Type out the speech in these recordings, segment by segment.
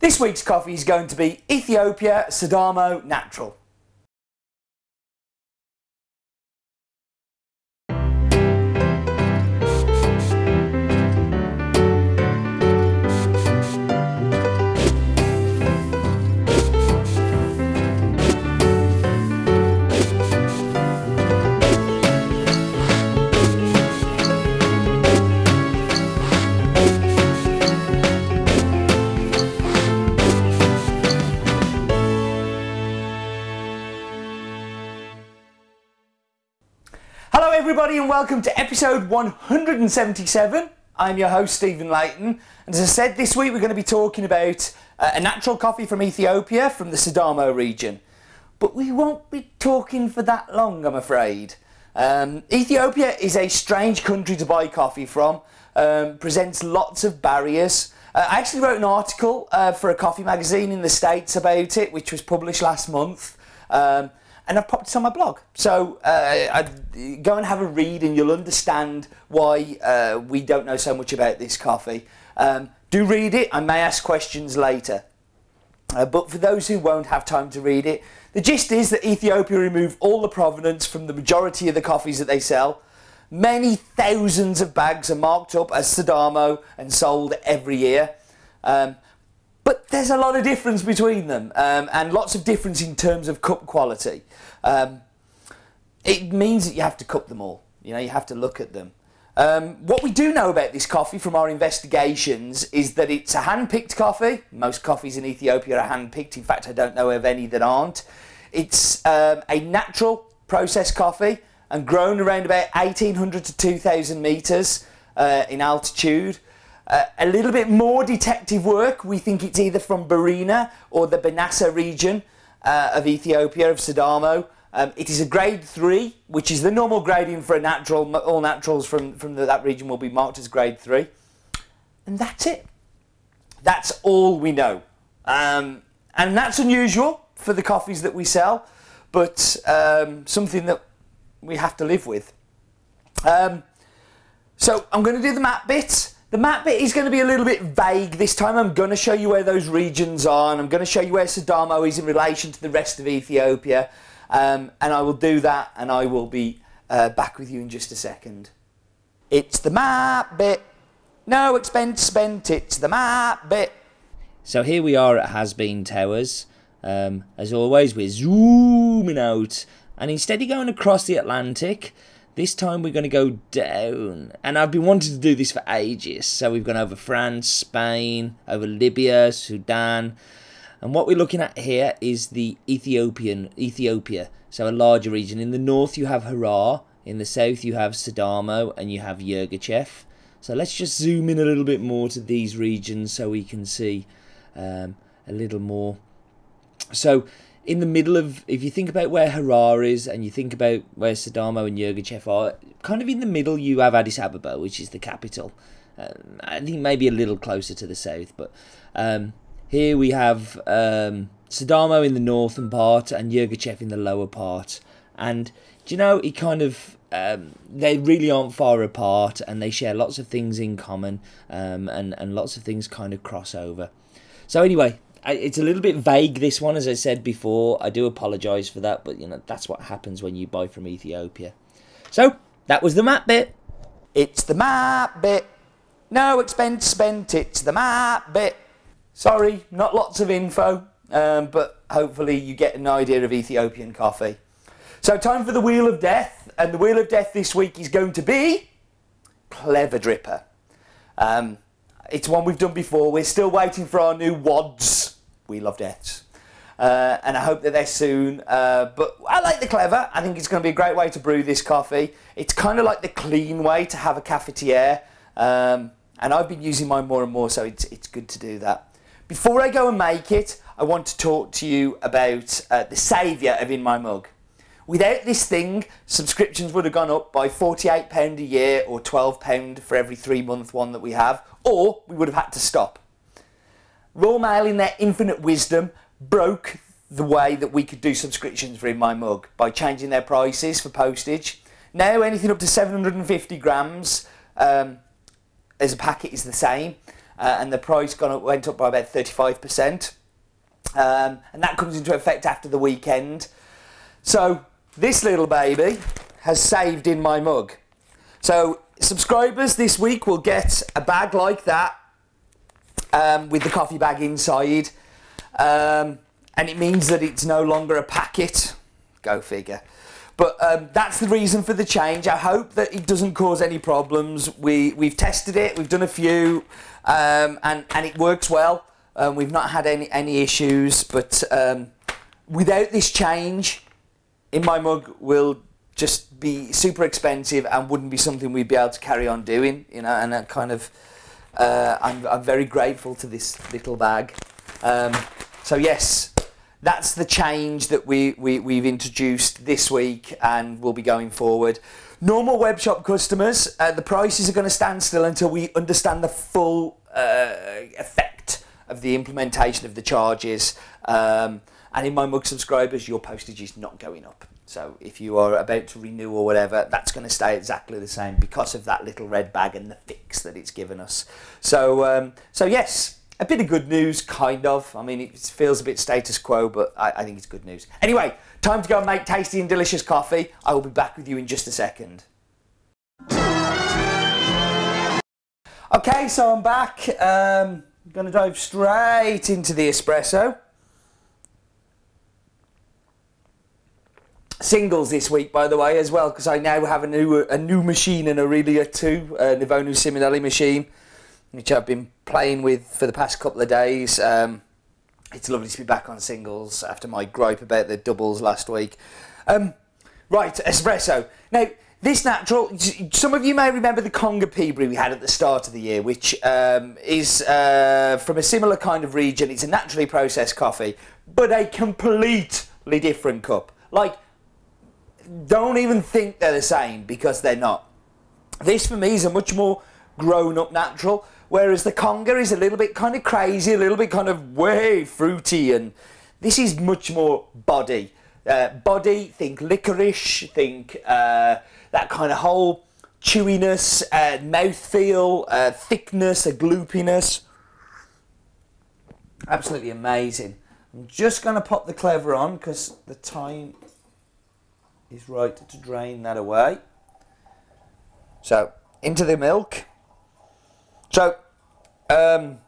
This week's coffee is going to be Ethiopia Sidamo Natural. Everybody, and welcome to episode 177. I'm your host, Stephen Leighton, and as I said, this week we're going to be talking about uh, a natural coffee from Ethiopia from the Sidamo region. But we won't be talking for that long, I'm afraid. Um, Ethiopia is a strange country to buy coffee from, um, presents lots of barriers. Uh, I actually wrote an article uh, for a coffee magazine in the States about it, which was published last month. Um, and I've popped it on my blog. So uh, go and have a read, and you'll understand why uh, we don't know so much about this coffee. Um, do read it. I may ask questions later. Uh, but for those who won't have time to read it, the gist is that Ethiopia remove all the provenance from the majority of the coffees that they sell. Many thousands of bags are marked up as Sidamo and sold every year. Um, but there's a lot of difference between them um, and lots of difference in terms of cup quality. Um, it means that you have to cup them all. You know, you have to look at them. Um, what we do know about this coffee from our investigations is that it's a hand-picked coffee. Most coffees in Ethiopia are hand-picked. In fact, I don't know of any that aren't. It's um, a natural processed coffee and grown around about 1800 to 2000 meters uh, in altitude. A little bit more detective work. We think it's either from Barina or the Benassa region uh, of Ethiopia, of Sidamo. Um, it is a grade three, which is the normal grading for a natural. All naturals from, from the, that region will be marked as grade three. And that's it. That's all we know. Um, and that's unusual for the coffees that we sell, but um, something that we have to live with. Um, so I'm going to do the map bit. The map bit is going to be a little bit vague this time. I'm going to show you where those regions are and I'm going to show you where Sidamo is in relation to the rest of Ethiopia. Um, and I will do that and I will be uh, back with you in just a second. It's the map bit. No expense spent, it's the map bit. So here we are at Has Bean Towers. Um, as always, we're zooming out and instead of going across the Atlantic, this time we're going to go down. And I've been wanting to do this for ages. So we've gone over France, Spain, over Libya, Sudan. And what we're looking at here is the Ethiopian Ethiopia. So a larger region. In the north you have Harar, in the south you have Sidamo and you have Yirgacheffe. So let's just zoom in a little bit more to these regions so we can see um, a little more. So in the middle of, if you think about where Harar is and you think about where Sidamo and Yirgacheffe are, kind of in the middle you have Addis Ababa, which is the capital. Um, I think maybe a little closer to the south, but um, here we have um, Sidamo in the northern part and Yirgacheffe in the lower part. And do you know, it kind of um, they really aren't far apart and they share lots of things in common um, and, and lots of things kind of cross over. So, anyway, it's a little bit vague, this one, as I said before. I do apologise for that, but you know, that's what happens when you buy from Ethiopia. So, that was the map bit. It's the map bit. No expense spent, it's the map bit. Sorry, not lots of info, um, but hopefully you get an idea of Ethiopian coffee. So, time for the Wheel of Death, and the Wheel of Death this week is going to be Clever Dripper. Um, it's one we've done before. We're still waiting for our new WODs, Wheel Love Deaths. Uh, and I hope that they're soon. Uh, but I like the clever. I think it's going to be a great way to brew this coffee. It's kind of like the clean way to have a cafetiere. Um, and I've been using mine more and more, so it's, it's good to do that. Before I go and make it, I want to talk to you about uh, the saviour of In My Mug. Without this thing, subscriptions would have gone up by £48 a year or £12 for every three month one that we have, or we would have had to stop. Royal Mail, in their infinite wisdom, broke the way that we could do subscriptions for In My Mug by changing their prices for postage. Now, anything up to 750 grams um, as a packet is the same. uh, and the price gone up, went up by about 35%. Um, and that comes into effect after the weekend. So this little baby has saved in my mug. So subscribers this week will get a bag like that um, with the coffee bag inside. Um, and it means that it's no longer a packet. Go figure. But um, that's the reason for the change. I hope that it doesn't cause any problems. We, we've tested it, we've done a few, um, and, and it works well. Um, we've not had any, any issues, but um, without this change, in my mug will just be super expensive and wouldn't be something we'd be able to carry on doing, you know, and that kind of, uh, I'm, I'm very grateful to this little bag. Um, so yes, that's the change that we, we, we've introduced this week and will be going forward. Normal web shop customers, uh, the prices are going to stand still until we understand the full uh, effect of the implementation of the charges. Um, and in my mug subscribers, your postage is not going up. So if you are about to renew or whatever, that's going to stay exactly the same because of that little red bag and the fix that it's given us. So, um, so yes, a bit of good news, kind of. I mean, it feels a bit status quo, but I, I think it's good news. Anyway, time to go and make tasty and delicious coffee. I will be back with you in just a second. Okay, so I'm back. Um, I'm going to dive straight into the espresso. Singles this week, by the way, as well, because I now have a new a new machine, an Aurelia 2, a Nuova Simonelli machine which I've been playing with for the past couple of days. Um, it's lovely to be back on singles after my gripe about the doubles last week. Um, right, espresso. Now, this natural, some of you may remember the Konga Peaberry we had at the start of the year, which um, is uh, from a similar kind of region. It's a naturally processed coffee, but a completely different cup. Like, don't even think they're the same because they're not. This for me is a much more grown up natural. Whereas the Konga is a little bit kind of crazy, a little bit kind of way fruity, and this is much more body. Uh, body, think licorice, think uh, that kind of whole chewiness, uh, mouthfeel, uh, thickness, a gloopiness. Absolutely amazing. I'm just going to pop the clever on because the time is right to drain that away. So, into the milk. So, um,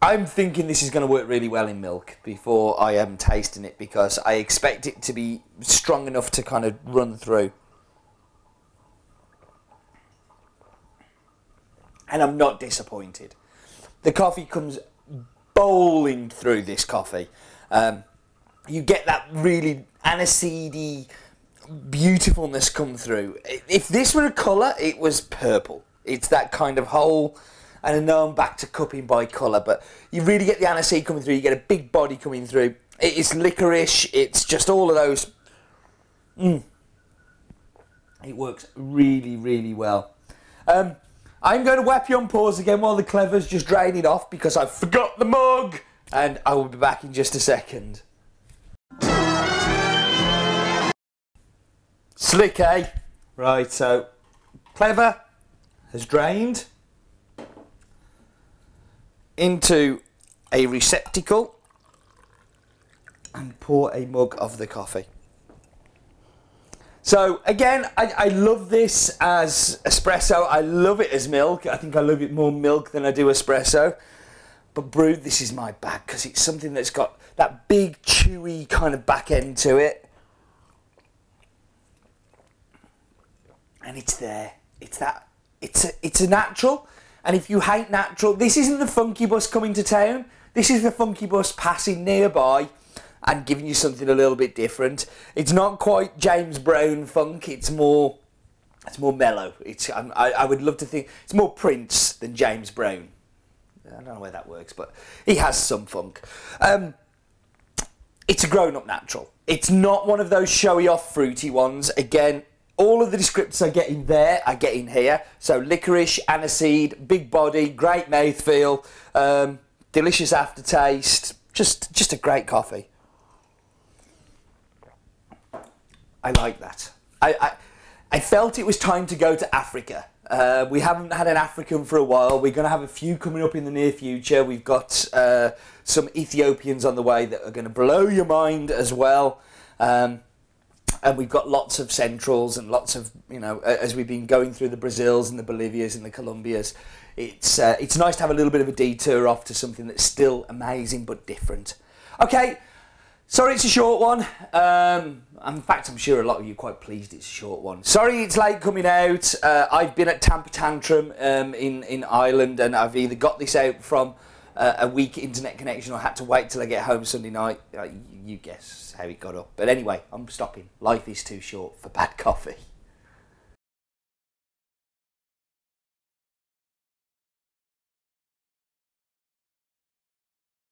I'm thinking this is going to work really well in milk before I am tasting it because I expect it to be strong enough to kind of run through. And I'm not disappointed. The coffee comes bowling through this coffee. Um, you get that really aniseedy beautifulness come through. If this were a colour, it was purple. It's that kind of whole and I know I'm back to cupping by colour, but you really get the aniseed coming through. You get a big body coming through. It's licorice. It's just all of those. Mm. It works really, really well. Um, I'm going to whap you on pause again while the clever's just draining off because I forgot the mug, and I will be back in just a second. Slick, eh? Right, so clever has drained into a receptacle and pour a mug of the coffee. So again, I, I, love this as espresso. I love it as milk. I think I love it more milk than I do espresso. But brewed, this is my bag because it's something that's got that big, chewy kind of back end to it. And it's there. It's that. It's a, it's a natural. And if you hate natural, this isn't the funky bus coming to town. This is the funky bus passing nearby and giving you something a little bit different. It's not quite James Brown funk. It's more, it's more mellow. It's I, I would love to think it's more Prince than James Brown. I don't know where that works, but he has some funk. Um, it's a grown-up natural. It's not one of those showy off fruity ones. Again, all of the descriptors I get in there, I get in here. So licorice, aniseed, big body, great mouthfeel, um, delicious aftertaste. Just, just a great coffee. I like that. I, I, I felt it was time to go to Africa Uh, we haven't had an African for a while. We're going to have a few coming up in the near future. We've got uh, some Ethiopians on the way that are going to blow your mind as well. Um, and we've got lots of centrals and lots of you know as we've been going through the Brazils and the Bolivias and the Colombias. It's uh, it's nice to have a little bit of a detour off to something that's still amazing but different. Okay, sorry it's a short one. Um, in fact, I'm sure a lot of you are quite pleased it's a short one. Sorry it's late coming out. Uh, I've been at Tamper Tantrum um, in in Ireland and I've either got this out from uh, a weak internet connection or had to wait till I get home Sunday night. Uh, you guess how it got up. But anyway, I'm stopping. Life is too short for bad coffee.